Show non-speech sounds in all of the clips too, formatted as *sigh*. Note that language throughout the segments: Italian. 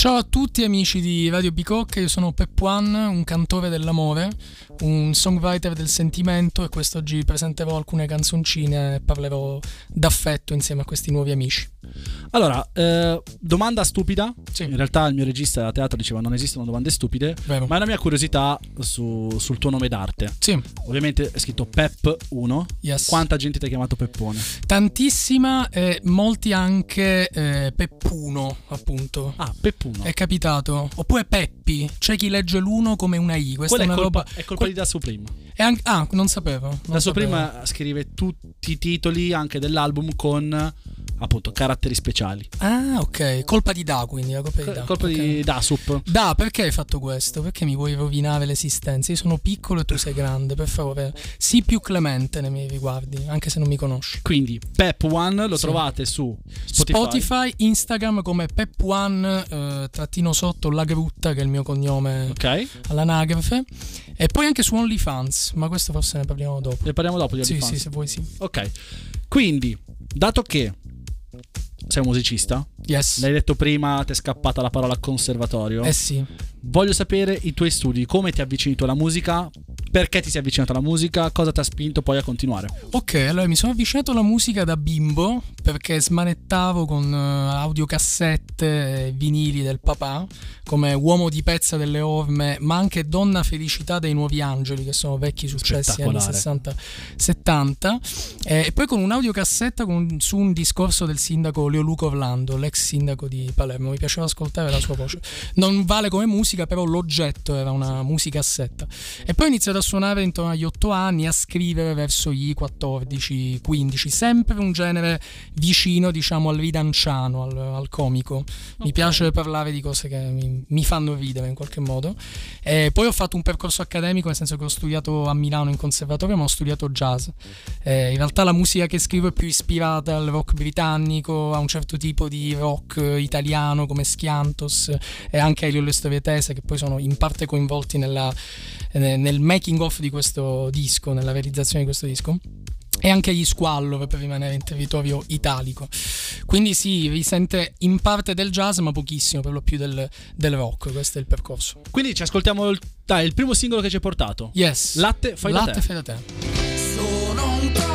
Ciao a tutti amici di Radio Bicocca, io sono Pep One, un cantore dell'amore, un songwriter del sentimento e quest'oggi presenterò alcune canzoncine e parlerò d'affetto insieme a questi nuovi amici. Allora, eh, domanda stupida. Sì. In realtà il mio regista da teatro diceva non esistono domande stupide, Vero. ma è una mia curiosità su- sul tuo nome d'arte. Sì, Ovviamente è scritto Pep1. Yes. Quanta gente ti ha chiamato Peppone? tantissima e molti anche eh, Peppuno, appunto. Ah, Pep1. È capitato. Oppure Peppi, c'è chi legge l'uno come una I. Questa Quella è una colpa, roba. è colpa di Da Supreme. anche- ah, non sapevo. non Da sapevo. Supreme scrive tutti i titoli anche dell'album con appunto caratteri speciali. Ah, ok. Colpa di Da, quindi la colpa di Da. Colpa ok. di Dasup. Da, perché hai fatto questo? Perché mi vuoi rovinare l'esistenza? Io sono piccolo e tu sei grande, per favore. Sii più clemente nei miei riguardi, anche se non mi conosci. Quindi Pep One lo Sì. trovate su Spotify. Spotify, Instagram come Pep1 eh, trattino sotto La Grutta, che è il mio cognome Ok. all'anagrafe. E poi anche su OnlyFans, ma questo forse ne parliamo dopo. Ne parliamo dopo di Sì, OnlyFans. sì, se vuoi sì. Ok. Quindi, dato che sei un musicista, Yes. l'hai detto prima, ti è scappata la parola conservatorio. Eh sì. Voglio sapere i tuoi studi, come ti avvicini alla musica, perché ti sei avvicinato alla musica, cosa ti ha spinto poi a continuare. Ok, allora mi sono avvicinato alla musica da bimbo perché smanettavo con eh, audiocassette e vinili del papà come Uomo di pezza delle orme, ma anche Donna felicità dei nuovi angeli che sono vecchi successi anni Spettacolare. 60-70 Eh, e poi con un'audiocassetta con- su un discorso del sindaco Leoluca Orlando, l'ex sindaco di Palermo, mi piaceva ascoltare la sua voce. Non vale come musica, però l'oggetto era una musicassetta. E poi ho iniziato a suonare intorno agli 8 anni, a scrivere verso i 14-15, sempre un genere vicino, diciamo, al ridanciano, al, al comico. Mi Ok. piace parlare di cose che mi, mi fanno ridere in qualche modo. E poi ho fatto un percorso accademico, nel senso che ho studiato a Milano in conservatorio, ma ho studiato jazz. Eh, in realtà la musica che scrivo è più ispirata al rock britannico, a un certo tipo di rock eh, italiano come Schiantos e anche Elio Le Storie Tese, che poi sono in parte coinvolti nella- eh, nel making of di questo disco, nella realizzazione di questo disco. E anche gli Squallor per rimanere in territorio italico. Quindi si risente in parte del jazz, ma pochissimo, per lo più del, del rock. Questo è il percorso. Quindi ci ascoltiamo il, dai, il primo singolo che ci hai portato. Yes. Latte, fai Latte da te. fai da te. Sono un toro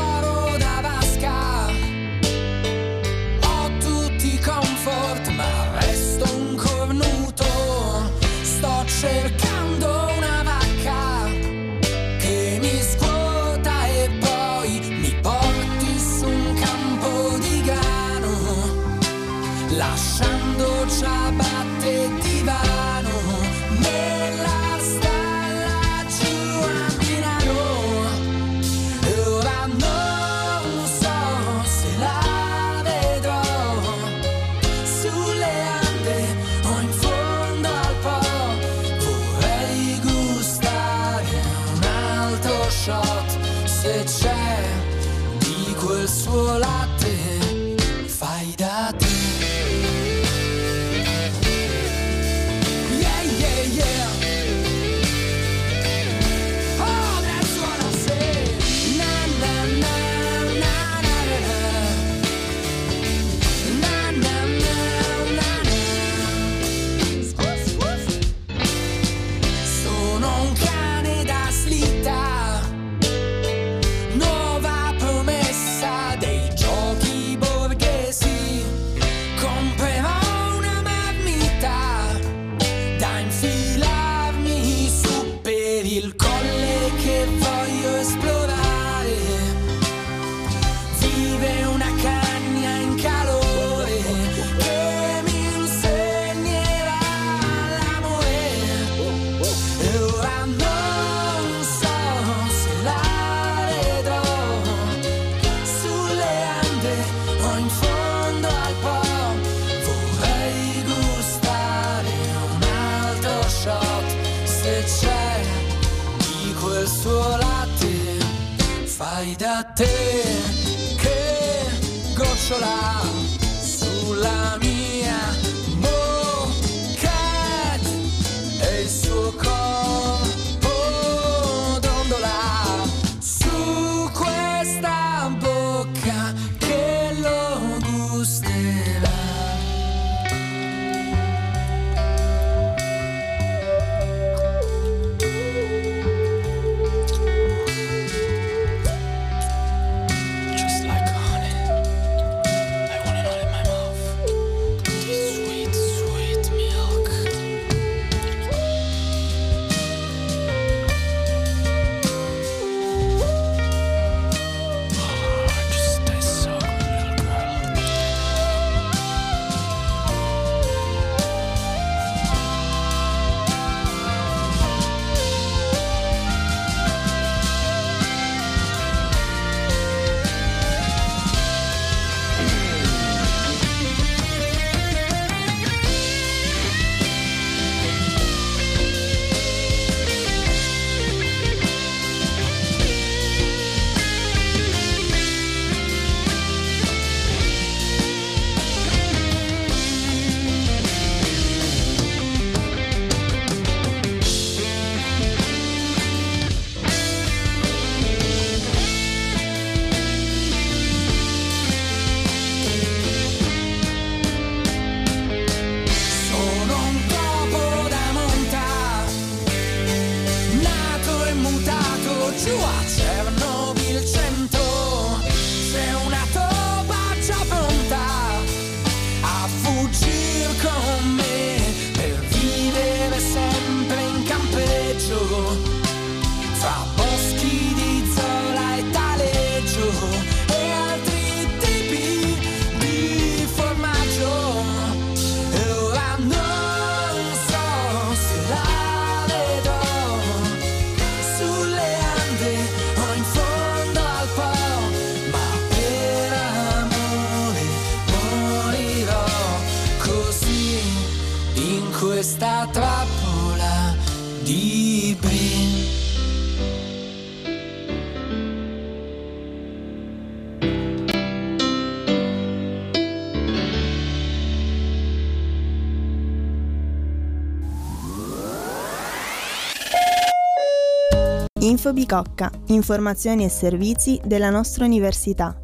Infobicocca, informazioni e servizi della nostra università.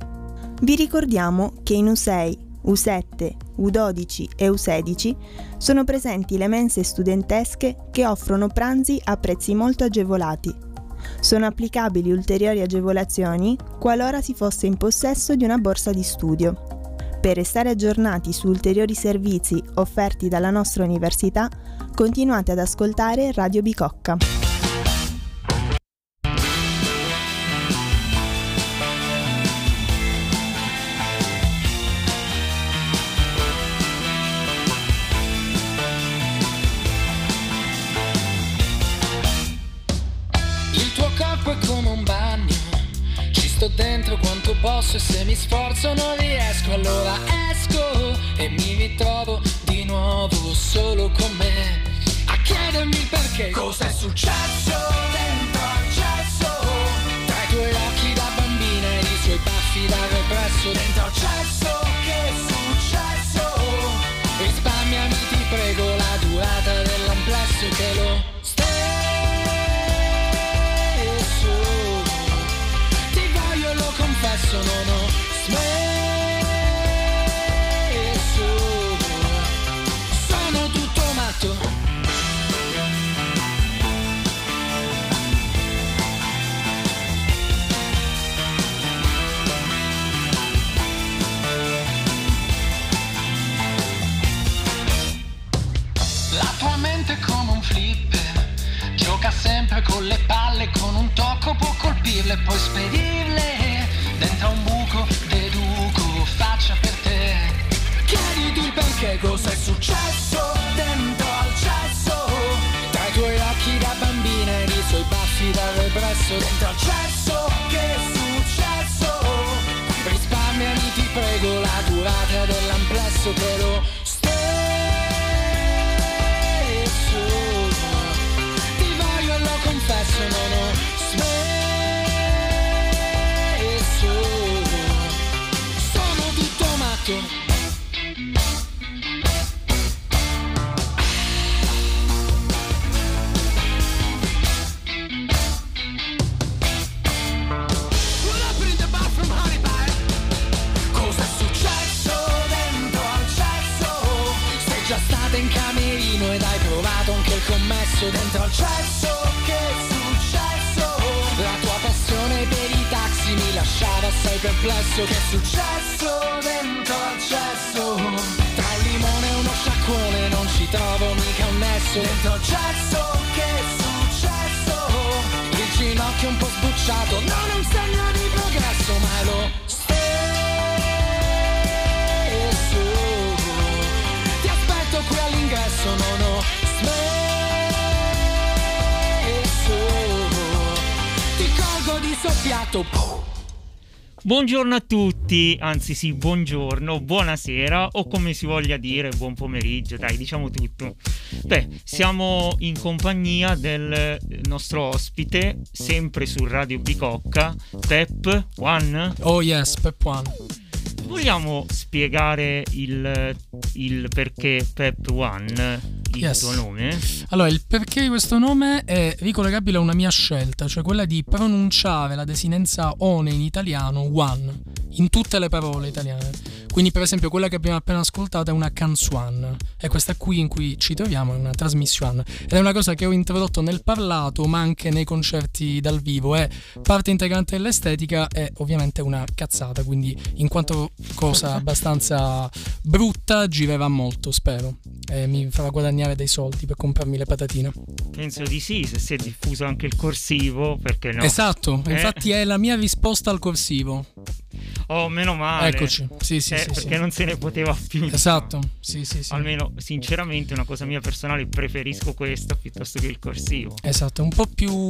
Vi ricordiamo che in U6, U7, U12 e U16 sono presenti le mense studentesche che offrono pranzi a prezzi molto agevolati. Sono applicabili ulteriori agevolazioni qualora si fosse in possesso di una borsa di studio. Per restare aggiornati su ulteriori servizi offerti dalla nostra università, continuate ad ascoltare Radio Bicocca. Posso e se mi sforzo non riesco, allora esco e mi ritrovo di nuovo solo con me. A chiedermi perché cosa è successo dentro al cesso, tra i tuoi occhi da bambina e i suoi baffi da represso, dentro al cesso che è successo. Risparmiami ti prego la durata confesso non ho smesso. Sono tutto matto. La tua mente è come un flipper Gioca sempre con le palle Con un tocco può colpirle Poi spedirle Dentro un buco deduco Faccia per te. Chiediti perché Cosa è successo? Dentro al cesso. Tra i tuoi occhi da bambina Ed i suoi baffi da represso. Dentro al cesso Che è successo? Risparmiami ti prego La durata dell'amplesso Che il commesso dentro al cesso Che è successo? La tua passione per i taxi mi lasciava assai perplesso Che è successo dentro al cesso? Tra un limone e uno sciacquone non ci trovo mica un nesso Dentro al cesso che è successo? Il ginocchio un po' sbucciato non è un segno di progresso ma lo stesso ti aspetto qui all'ingresso, non ho smesso. Puh. Buongiorno a tutti, anzi sì, buongiorno, buonasera o come si voglia dire, buon pomeriggio, dai, diciamo tutto. Beh, siamo in compagnia del nostro ospite, sempre su Radio Bicocca, Pep One. Oh yes, Pep One. Vogliamo spiegare il, il perché Pep One, il Yes. tuo nome? Allora, il perché di questo nome è ricollegabile a una mia scelta, cioè quella di pronunciare la desinenza one in italiano one in tutte le parole italiane. Quindi, per esempio, quella che abbiamo appena ascoltato è una canzuan e questa qui in cui ci troviamo è una trasmissione. Ed è una cosa che ho introdotto nel parlato, ma anche nei concerti dal vivo. È parte integrante dell'estetica e ovviamente una cazzata. Quindi, in quanto cosa *laughs* abbastanza brutta, girerà molto, spero. E mi farà guadagnare dei soldi per comprarmi le patatine. Penso di sì, se si è diffuso anche il corsivo, perché no? Esatto, Eh? infatti è la mia risposta al corsivo. Oh, meno male. Eccoci, sì, sì, Eh, sì, perché sì. non se ne poteva più. Esatto, sì, sì, sì. Almeno, sinceramente, una cosa mia personale, preferisco questa piuttosto che il corsivo. Esatto, è un po' più.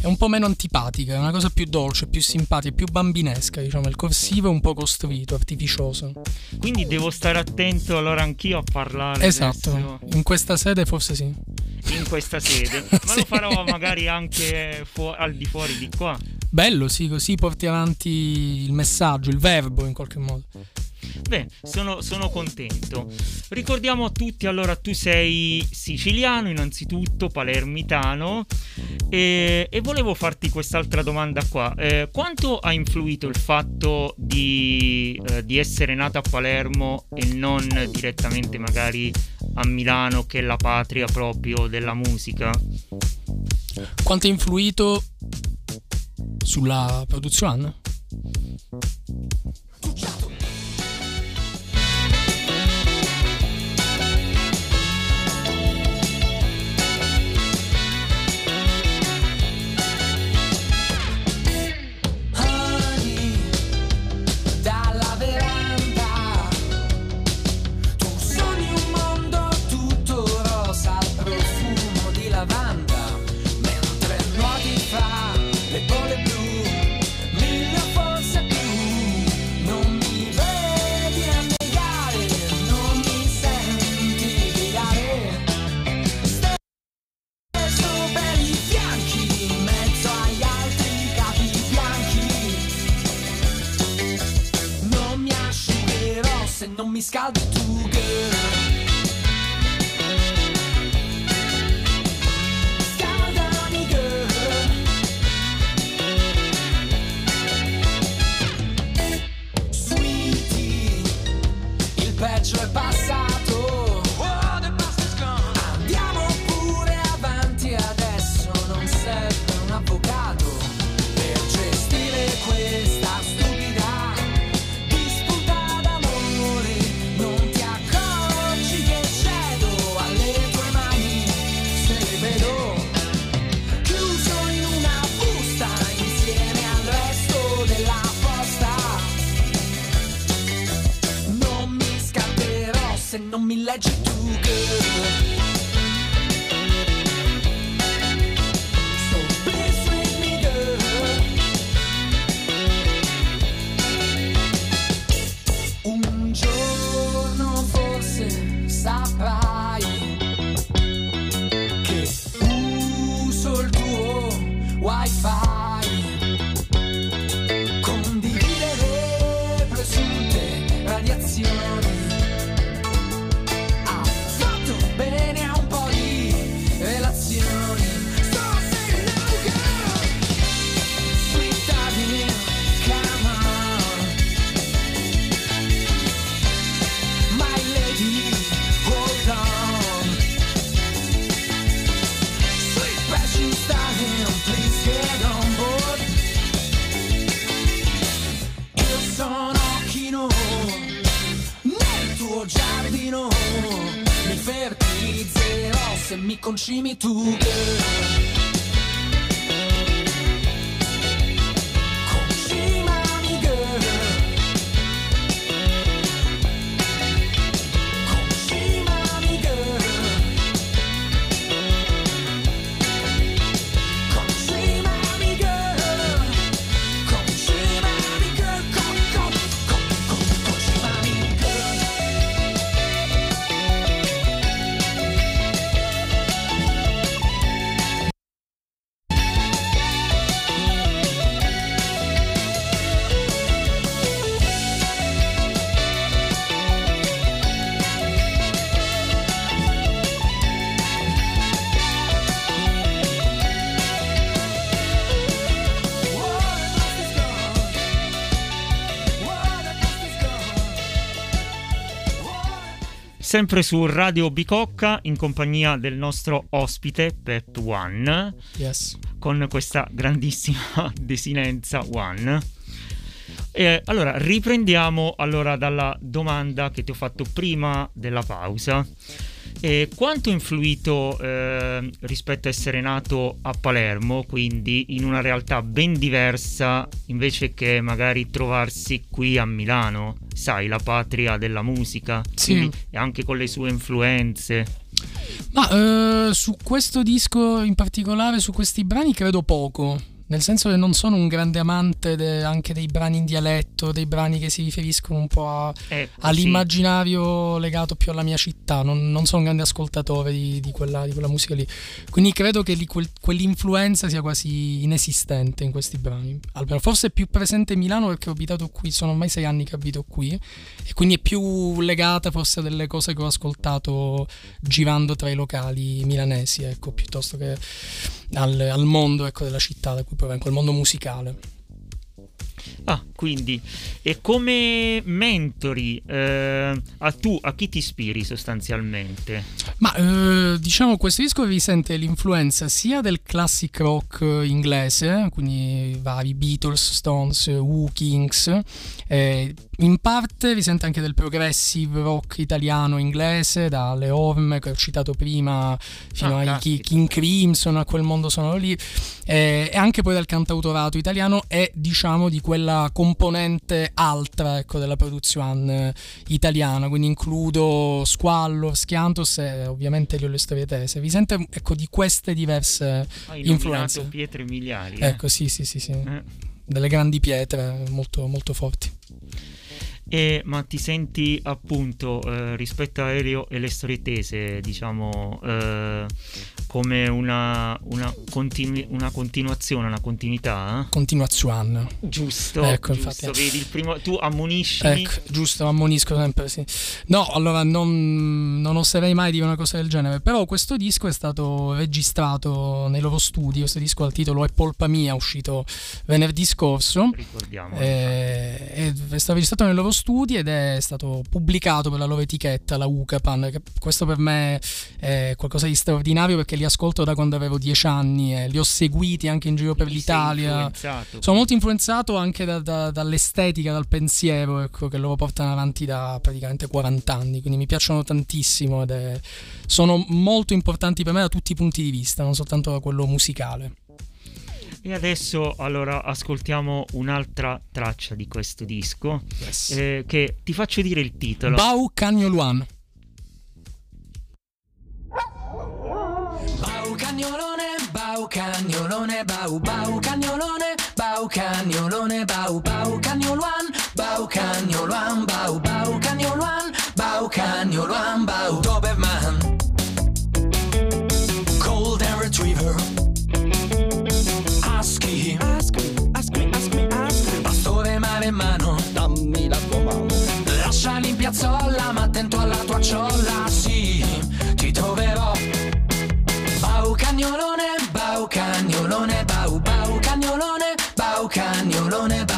è un po' meno antipatica, è una cosa più dolce, più simpatica, più bambinesca, diciamo. Il corsivo è un po' costruito, artificioso. Quindi devo stare attento allora anch'io a parlare Esatto, adesso in questa sede forse sì. in questa *laughs* sede. Ma Sì. lo farò magari anche fu- al di fuori di qua. Bello, sì, così porti avanti il messaggio, il verbo in qualche modo. Beh, sono, sono contento. Ricordiamo a tutti, allora tu sei siciliano innanzitutto, palermitano e, e volevo farti quest'altra domanda qua. Eh, quanto ha influito il fatto di, eh, di essere nato a Palermo e non direttamente magari a Milano che è la patria proprio della musica? Quanto ha influito sulla produzione? Sempre su Radio Bicocca in compagnia del nostro ospite Pep One Yes. con questa grandissima *laughs* desinenza One. E allora riprendiamo allora dalla domanda che ti ho fatto prima della pausa. E quanto ha influito eh, rispetto a essere nato a Palermo, quindi in una realtà ben diversa, invece che magari trovarsi qui a Milano, sai, la patria della musica, Sì. quindi anche con le sue influenze. Ma eh, su questo disco in particolare, su questi brani, credo poco. Nel senso che non sono un grande amante de- anche dei brani in dialetto, dei brani che si riferiscono un po' a- Ecco, all'immaginario legato più alla mia città. Non, non sono un grande ascoltatore di, di quella, di quella musica lì. Quindi credo che lì quel- quell'influenza sia quasi inesistente in questi brani. Almeno forse è più presente Milano perché ho abitato qui, sono ormai sei anni che abito qui. E quindi è più legata forse a delle cose che ho ascoltato girando tra i locali milanesi, ecco, piuttosto che al, al mondo ecco, della città da cui provengo, al mondo musicale. Ah, quindi, e come mentori, eh, a tu, a chi ti ispiri sostanzialmente? Ma eh, diciamo questo disco risente l'influenza sia del classic rock inglese, quindi vari Beatles, Stones, Who, Kings, eh, in parte risente anche del progressive rock italiano inglese, dalle Orme che ho citato prima, fino Ah, ai caspita. Ki- King Crimson, a quel mondo sonoro lì, eh, e anche poi dal cantautorato italiano e diciamo di quella componente altra ecco, della produzione italiana, quindi includo Squallo, Schiantos e ovviamente Le Storie Tese. Vi sente ecco, di queste diverse Hai influenze. nominato pietre miliari. eh? Ecco, sì, sì, sì, sì. Eh. Delle grandi pietre molto, molto forti. E, ma ti senti appunto eh, rispetto a Elio e le storie tese, diciamo, eh, come una, una, continui- una continuazione, una continuità? Continuazione. eh? Giusto, Ecco, giusto, infatti. vedi, primo, tu ammoniscimi. Ecco, giusto, ammonisco sempre, sì. No, allora non, non oserei mai dire una cosa del genere, però questo disco è stato registrato nei loro studi, questo disco dal titolo È polpa mia, uscito venerdì scorso. Ricordiamo. Eh, è, è stato registrato nei loro studi ed è stato pubblicato per la loro etichetta, la Ucapan. Che questo per me è qualcosa di straordinario perché li ascolto da quando avevo dieci anni e li ho seguiti anche in giro per sei l'Italia. Sono molto influenzato anche da- da- dall'estetica, dal pensiero ecco, che loro portano avanti da praticamente 40 anni, quindi mi piacciono tantissimo ed è- sono molto importanti per me da tutti i punti di vista, non soltanto da quello musicale. E adesso allora ascoltiamo un'altra traccia di questo disco eh, che ti faccio dire il titolo. Bau Cagnoluan. Bau cagnolone, bau cagnolone, bau bau cagnolone, bau cagnolone, bau bau cagnoluan, bau cagnoluan, bau bau cagnoluan, bau cagnoluan, bau piazzola, ma attento alla tua ciolla, sì, ti troverò. Bau cagnolone, bau cagnolone, bau bau cagnolone, bau cagnolone, bau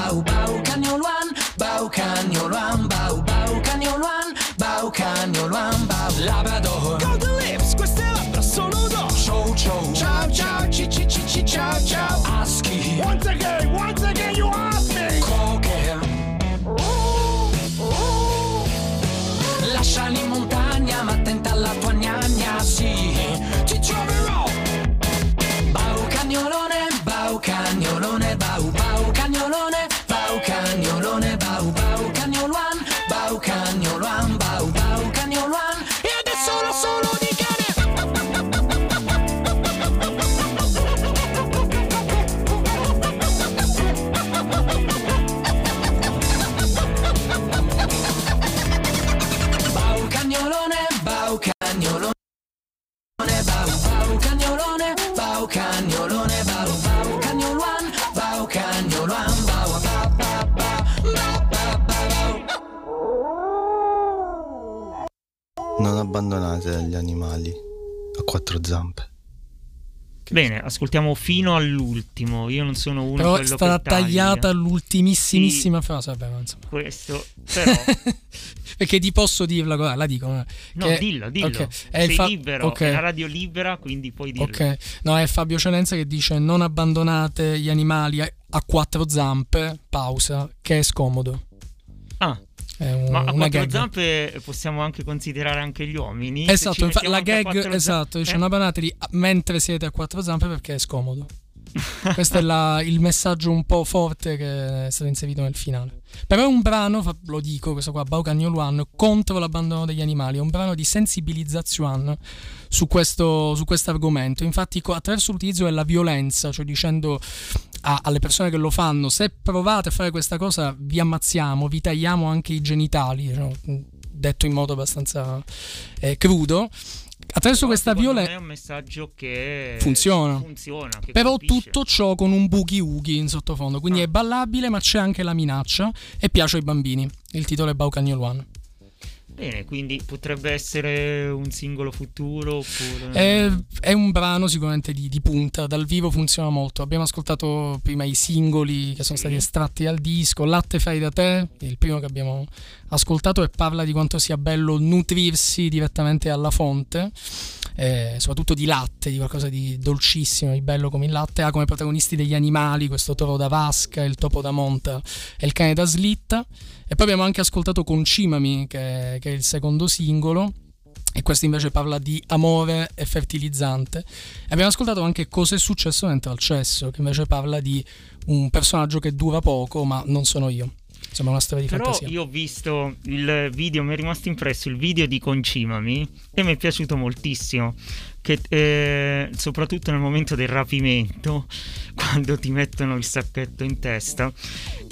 abbandonate gli animali a quattro zampe. Bene, ascoltiamo fino all'ultimo. Io non sono uno Però è quello stata che taglia. tagliata l'ultimissimissima frase, vabbè, ma insomma. Questo, però, *laughs* Perché ti posso dirla, guarda, la dico. no, che- dillo, dillo. ok, è Sei fa- libero, ok. è la radio libera, quindi puoi dirlo. Ok, no, è Fabio Celenza che dice non abbandonate gli animali a, quattro zampe, pausa, che è scomodo. Ah, un- Ma a una quattro gag. zampe possiamo anche considerare anche gli uomini. Esatto, infa- la gag, esatto, dice eh? una banata di mentre siete a quattro zampe perché è scomodo. *laughs* Questo è la- il messaggio un po' forte che è stato inserito nel finale. Però è un brano, lo dico, questo qua, Baucagnol One, contro l'abbandono degli animali, è un brano di sensibilizzazione su questo su argomento. Infatti, attraverso l'utilizzo della violenza, cioè dicendo a- alle persone che lo fanno, se provate a fare questa cosa vi ammazziamo, vi tagliamo anche i genitali, diciamo, detto in modo abbastanza eh, crudo. Attraverso Però questa violenza è un messaggio che Funziona. funziona che però colpisce. tutto ciò con un boogie woogie in sottofondo, quindi Ah. è ballabile, ma c'è anche la minaccia e piace ai bambini. Il titolo è Baucagnol One. Bene, quindi potrebbe essere un singolo futuro oppure... È, è un brano sicuramente di, di punta, dal vivo funziona molto. Abbiamo ascoltato prima i singoli che sono stati estratti dal disco, Latte fai da te, il primo che abbiamo ascoltato e parla di quanto sia bello nutrirsi direttamente alla fonte, eh, soprattutto di latte, di qualcosa di dolcissimo, di bello come il latte. Ha come protagonisti degli animali, questo toro da vasca, il topo da monta e il cane da slitta. E poi abbiamo anche ascoltato Concimami, che, che è il secondo singolo. E questo invece parla di amore e fertilizzante. E abbiamo ascoltato anche Cosa è successo dentro al cesso, che invece parla di un personaggio che dura poco, ma non sono io. Insomma, una storia di Però fantasia. io ho visto il video, mi è rimasto impresso il video di Concimami e mi è piaciuto moltissimo. Che, eh, soprattutto nel momento del rapimento, *laughs* quando ti mettono il sacchetto in testa,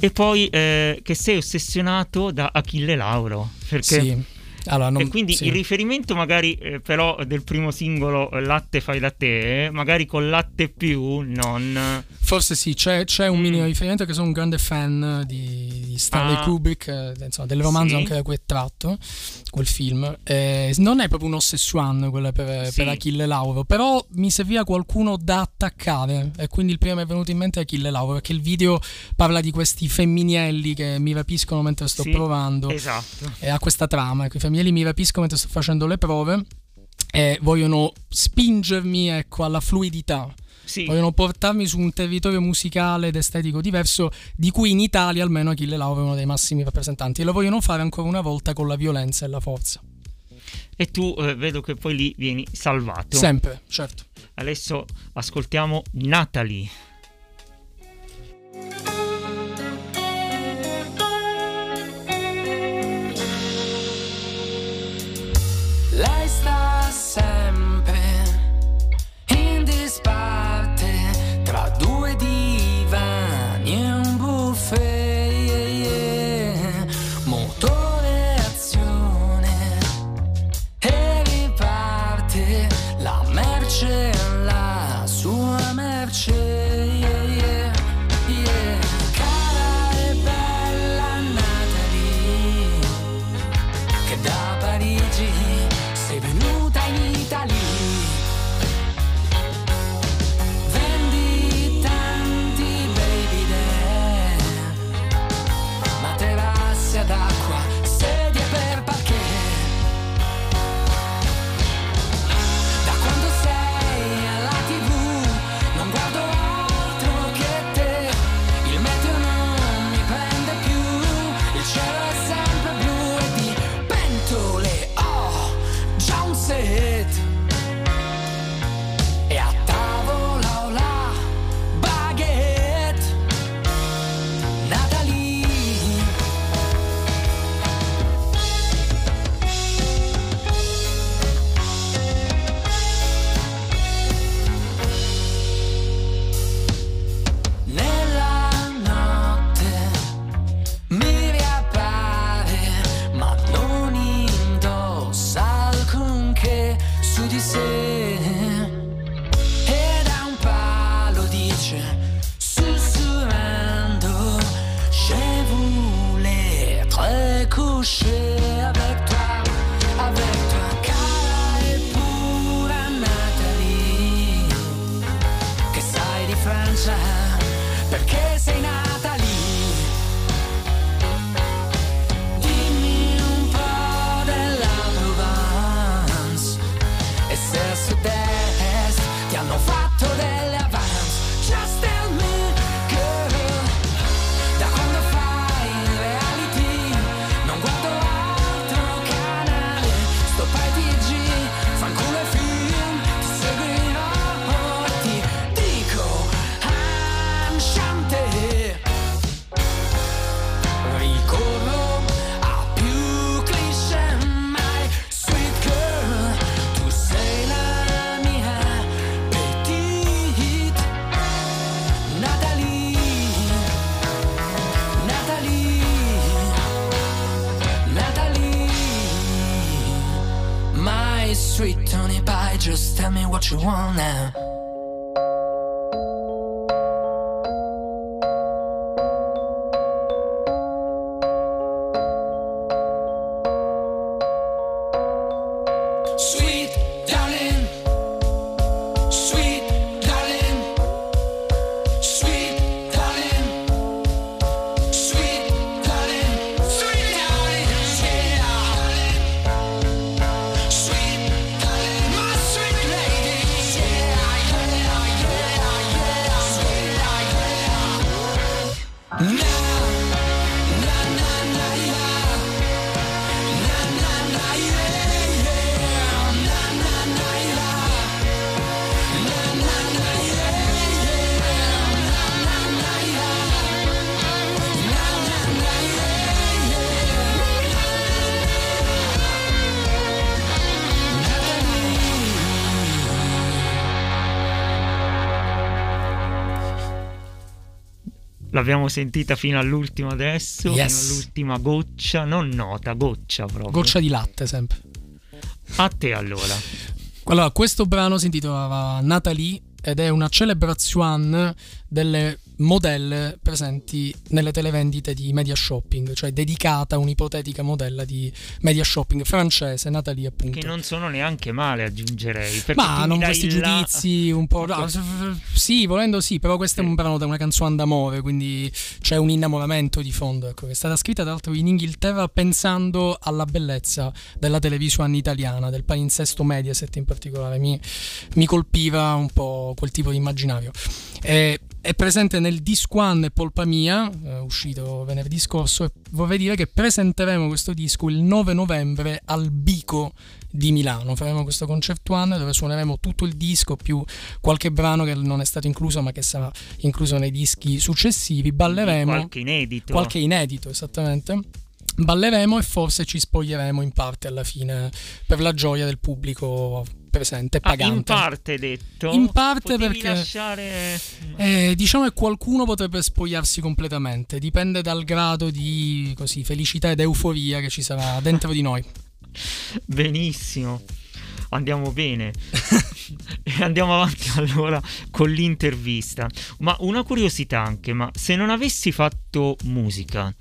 e poi eh, che sei ossessionato da Achille Lauro. Perché Sì. Allora, non- e quindi sì. il riferimento magari eh, però del primo singolo Latte fai da te, eh, magari con latte più, non... Forse sì, c'è, c'è un Mm. minimo riferimento che sono un grande fan di, di Stanley Ah. Kubrick, eh, insomma, del romanzo Sì. anche da cui è tratto quel film. Eh, non è proprio un'ossession quella per, Sì. per Achille Lauro, però mi serviva qualcuno da attaccare e quindi il primo che mi è venuto in mente è Achille Lauro, perché il video parla di questi femminelli che mi rapiscono mentre sto provando Esatto. e ha questa trama. Ecco, I femminili mi rapiscono mentre sto facendo le prove e vogliono spingermi ecco, alla fluidità. Sì. Vogliono portarmi su un territorio musicale ed estetico diverso, di cui in Italia almeno Achille Lauro è uno dei massimi rappresentanti. E lo vogliono fare ancora una volta con la violenza e la forza. E tu eh, vedo che poi lì vieni salvato. Sempre, certo. Adesso ascoltiamo Natalie. L'abbiamo sentita fino all'ultimo adesso, Yes. fino all'ultima goccia, non nota, goccia proprio. Goccia di latte sempre. A te allora. Allora, questo brano si intitolava Natalie ed è una celebrazione delle modelle presenti nelle televendite di Media Shopping, cioè dedicata a un'ipotetica modella di Media Shopping francese, Natalie appunto. Che non sono neanche male, aggiungerei. Ma non questi giudizi un po'. no, sì, volendo sì, però questo è un brano da una canzone d'amore, quindi c'è un innamoramento di fondo. Ecco, è stata scritta tra l'altro in Inghilterra pensando alla bellezza della televisione italiana, del palinsesto Mediaset in particolare. Mi, mi colpiva un po' quel tipo di immaginario. Eh, è presente nel disco One e Polpa Mia, eh, uscito venerdì scorso, e vorrei dire che presenteremo questo disco il 9 novembre al Bico di Milano. Faremo questo concerto one dove suoneremo tutto il disco più qualche brano che non è stato incluso ma che sarà incluso nei dischi successivi. Balleremo Qualche inedito. qualche inedito esattamente. Balleremo e forse ci spoglieremo in parte alla fine per la gioia del pubblico presente e Ah, pagante. in parte detto. In parte Potevi perché- lasciare... Eh, diciamo che qualcuno potrebbe spogliarsi completamente, dipende dal grado di così, felicità ed euforia che ci sarà dentro di noi. *laughs* Benissimo. Andiamo bene. *laughs* e andiamo avanti allora con l'intervista. Ma una curiosità anche, ma se non avessi fatto musica,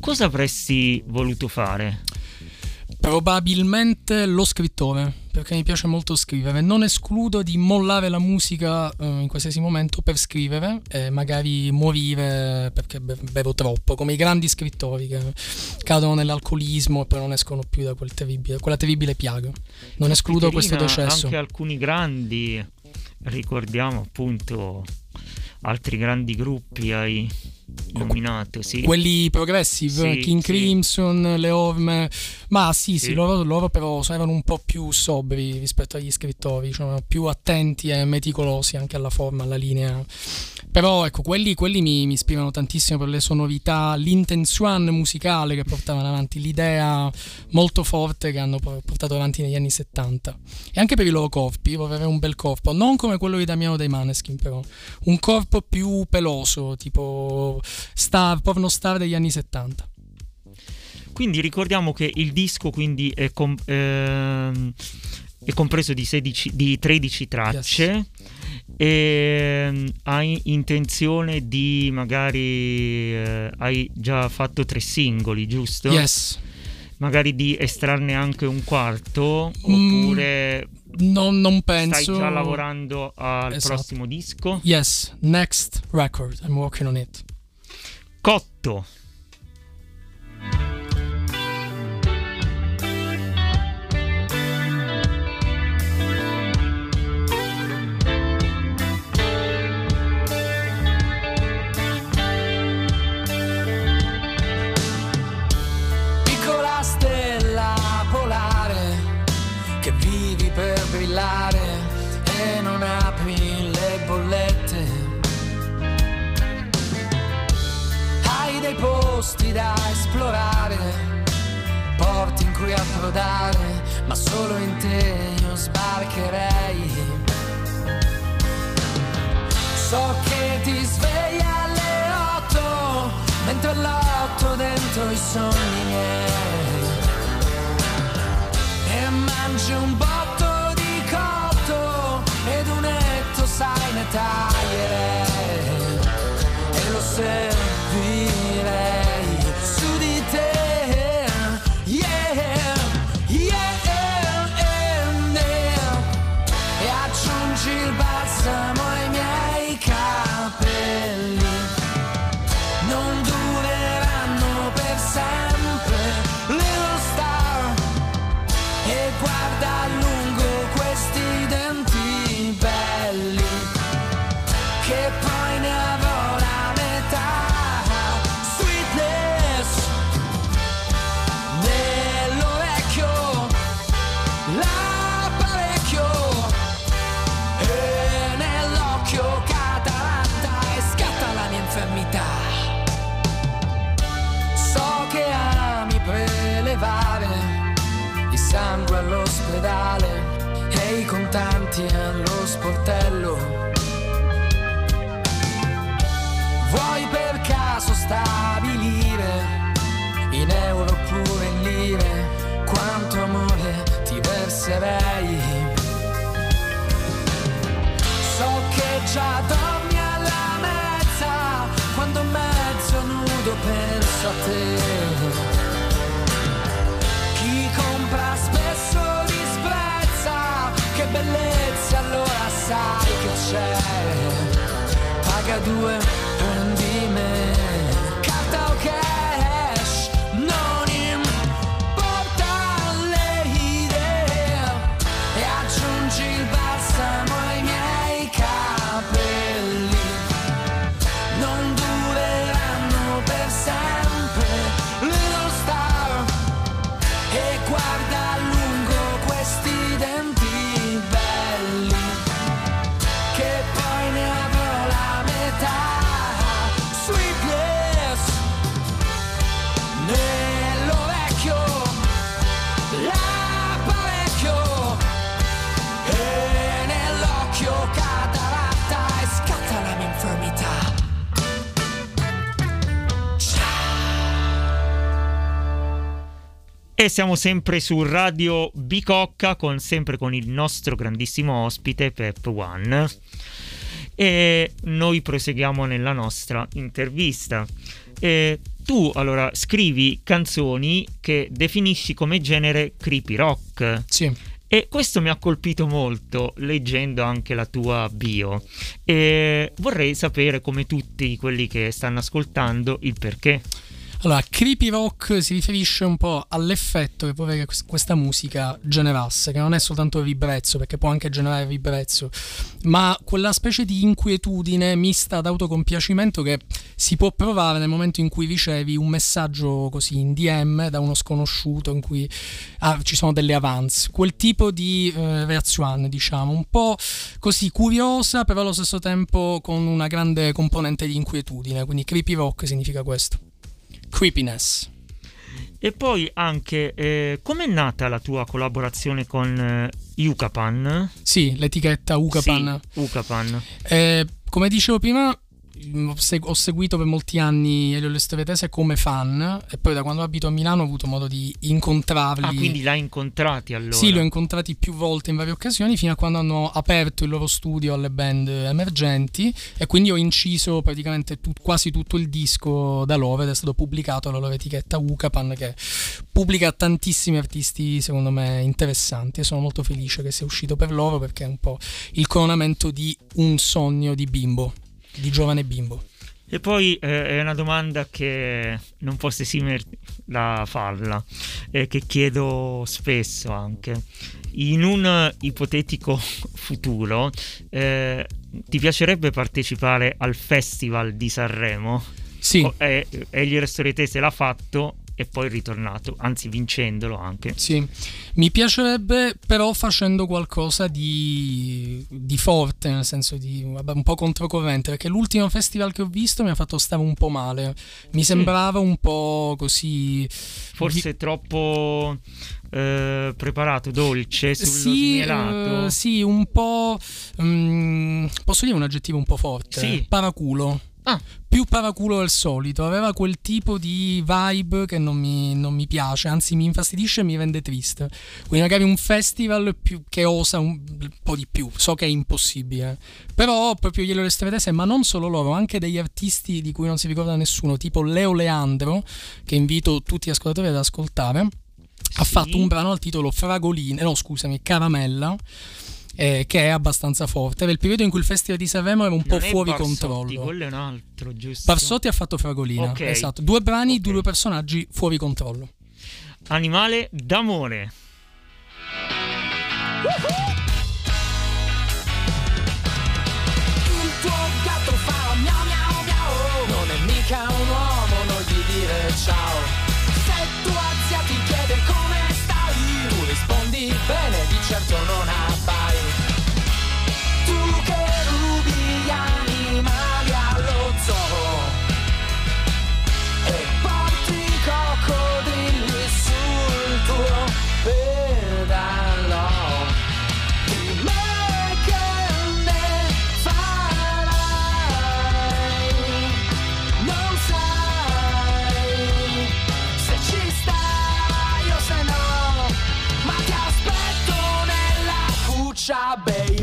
cosa avresti voluto fare? Probabilmente lo scrittore, perché mi piace molto scrivere. Non escludo di mollare la musica eh, in qualsiasi momento per scrivere e magari morire perché be- bevo troppo, come i grandi scrittori che cadono nell'alcolismo e poi non escono più da quel terribile, quella terribile piaga. Non escludo questo decesso. Anche alcuni grandi, ricordiamo appunto altri grandi gruppi hai nominato, sì. Quelli progressive, Sì, King sì. Crimson, Le Orme, ma sì, sì, loro, loro però erano un po' più sobri rispetto agli scrittori, cioè più attenti e meticolosi anche alla forma, alla linea. Però ecco, quelli, quelli mi, mi ispirano tantissimo per le sonorità, l'intenzione musicale che portavano avanti, l'idea molto forte che hanno po- portato avanti negli anni 70. E anche per i loro corpi, vorrei avere un bel corpo, non come quello di Damiano dei Maneskin però, un corpo più peloso, tipo star, porno star degli anni 70. Quindi ricordiamo che il disco quindi è, com- ehm, è compreso di, 16 di 13 tracce. E ehm, hai intenzione di magari eh, hai già fatto tre singoli, giusto? Yes. Magari di estrarne anche un quarto Mm, oppure Non, non penso. stai già lavorando al Esatto. prossimo disco? Yes, next record. I'm working on it. Cotto. Posti da esplorare, porti in cui approdare, ma solo in te io sbarcherei. So che ti svegli alle otto Mentre lotto dentro i sogni miei E mangi un botto di cotto E aggiungi sangue all'ospedale e i contanti allo sportello. Vuoi per caso stabilire in euro oppure in lire quanto amore ti verserei? So che già dormi alla mezza quando mezzo nudo penso a te. due. E siamo sempre su Radio Bicocca, con, sempre con il nostro grandissimo ospite Pep One. E noi proseguiamo nella nostra intervista. E tu allora scrivi canzoni che definisci come genere creepy rock. Sì. E questo mi ha colpito molto leggendo anche la tua bio. E vorrei sapere, come tutti quelli che stanno ascoltando, il perché. Allora, creepy rock si riferisce un po' all'effetto che può avere quest- questa musica generasse, che non è soltanto il ribrezzo, perché può anche generare ribrezzo, ma quella specie di inquietudine mista ad autocompiacimento che si può provare nel momento in cui ricevi un messaggio così in DM da uno sconosciuto in cui ah, ci sono delle avance. Quel tipo di eh, reazione, diciamo, un po' così curiosa, però allo stesso tempo con una grande componente di inquietudine. Quindi creepy rock significa questo. Creepiness. E poi anche, eh, com'è nata la tua collaborazione con eh, Yucapan? Sì, l'etichetta Ucapan. Sì, Ucapan. Eh, come dicevo prima, ho seg- ho seguito per molti anni Elio Lestevetese come fan e poi da quando abito a Milano ho avuto modo di incontrarli. Ah, quindi l'hai incontrati allora? Sì, li ho incontrati più volte in varie occasioni fino a quando hanno aperto il loro studio alle band emergenti e quindi ho inciso praticamente tut- quasi tutto il disco da loro ed è stato pubblicato dalla loro etichetta Ucapan che pubblica tantissimi artisti secondo me interessanti e sono molto felice che sia uscito per loro perché è un po' il coronamento di un sogno di bimbo, di giovane bimbo. E poi eh, è una domanda che non posso esimermi da farla, e che chiedo spesso anche. In un ipotetico futuro, eh, ti piacerebbe partecipare al Festival di Sanremo? Sì. O- E, e gli Restoritese l'ha fatto e poi ritornato, anzi vincendolo anche. Sì, mi piacerebbe però facendo qualcosa di, di forte, nel senso di vabbè, un po' controcorrente, perché l'ultimo festival che ho visto mi ha fatto stare un po' male. Mi sembrava un po' così... Forse troppo eh, preparato, dolce, sullo Sì, smielato. eh, sì, un po'... mm, posso dire un aggettivo un po' forte? Sì. Paraculo. Ah. Più paraculo del solito, aveva quel tipo di vibe che non mi, non mi piace, anzi mi infastidisce e mi rende triste. Quindi magari un festival più, che osa un, un po' di più, so che è impossibile. Però proprio glielo resterete ma non solo loro, anche degli artisti di cui non si ricorda nessuno, tipo Leo Leandro, che invito tutti gli ascoltatori ad ascoltare. Ha Sì. fatto un brano al titolo Fragoline, no scusami, Caramella eh, che è abbastanza forte. Era il periodo in cui il Festival di Sanremo era un po' Non è fuori Barsotti, controllo. Quello è un altro, giusto? Barsotti ha fatto Fragolina, Ok. esatto. Due brani, Ok. due personaggi fuori controllo. Animale d'amore. Il shy, babe.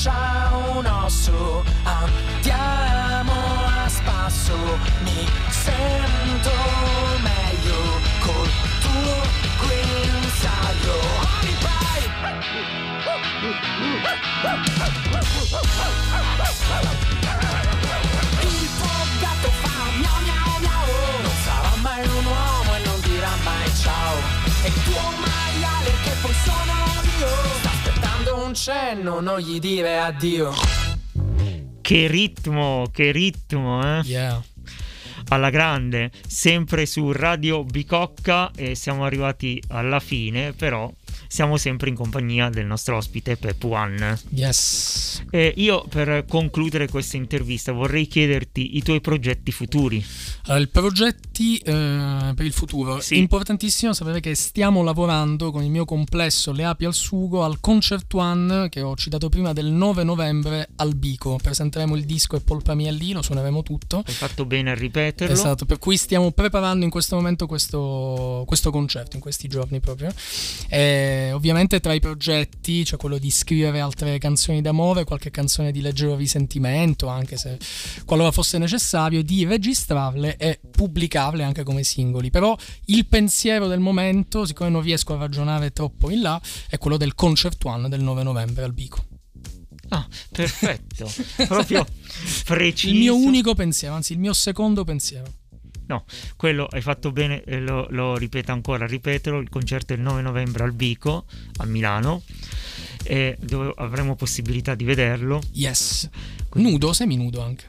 Shine. Cenno, non gli dire addio Che ritmo, che ritmo, eh? Yeah. Alla grande, sempre su Radio Bicocca e siamo arrivati alla fine, però siamo sempre in compagnia del nostro ospite Pep One. Yes. E io per concludere questa intervista vorrei chiederti i tuoi progetti futuri. Allora, i progetti eh, per il futuro. Sì. Importantissimo sapere che stiamo lavorando con il mio complesso Le Api al Sugo al Concert One che ho citato prima del 9 novembre al Bico. Presenteremo il disco e Polpa Mia lì, lo suoneremo tutto. Hai fatto bene a ripeterlo. Esatto, per cui stiamo preparando in questo momento questo, questo concerto, in questi giorni proprio. E ovviamente tra i progetti c'è quello di scrivere altre canzoni d'amore, qualche canzone di leggero risentimento, anche se qualora fosse necessario, di registrarle e pubblicarle anche come singoli. Però il pensiero del momento, siccome non riesco a ragionare troppo in là, è quello del Concert One del 9 novembre al Bico. Ah, perfetto. Proprio preciso. Il mio unico pensiero, anzi il mio secondo pensiero. No, quello hai fatto bene, lo, lo ripeto ancora, ripeterlo, il concerto è il 9 novembre al Bico, a Milano, e dove avremo possibilità di vederlo. Yes. Nudo, seminudo anche.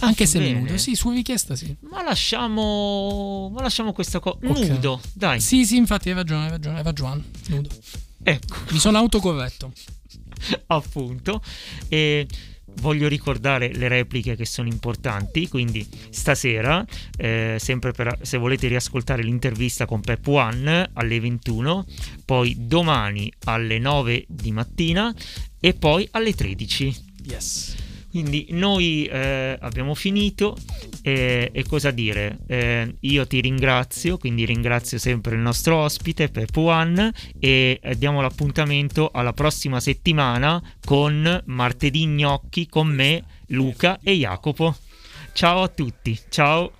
Anche bene. seminudo, sì, su richiesta sì. Ma lasciamo, ma lasciamo questa cosa. Ok. Nudo, dai. Sì, sì, infatti hai ragione, hai ragione, hai ragione. Nudo. Ecco, Mi sono autocorretto. *laughs* appunto. E voglio ricordare le repliche che sono importanti. Quindi, stasera, eh, sempre per, se volete riascoltare l'intervista con Pep One alle 21, poi domani alle 9 di mattina e poi alle 13. Yes. Quindi noi eh, abbiamo finito e, e cosa dire? Eh, io ti ringrazio, quindi ringrazio sempre il nostro ospite Pep One e eh, diamo l'appuntamento alla prossima settimana con Martedì Gnocchi con me, Luca e Jacopo. Ciao a tutti, ciao!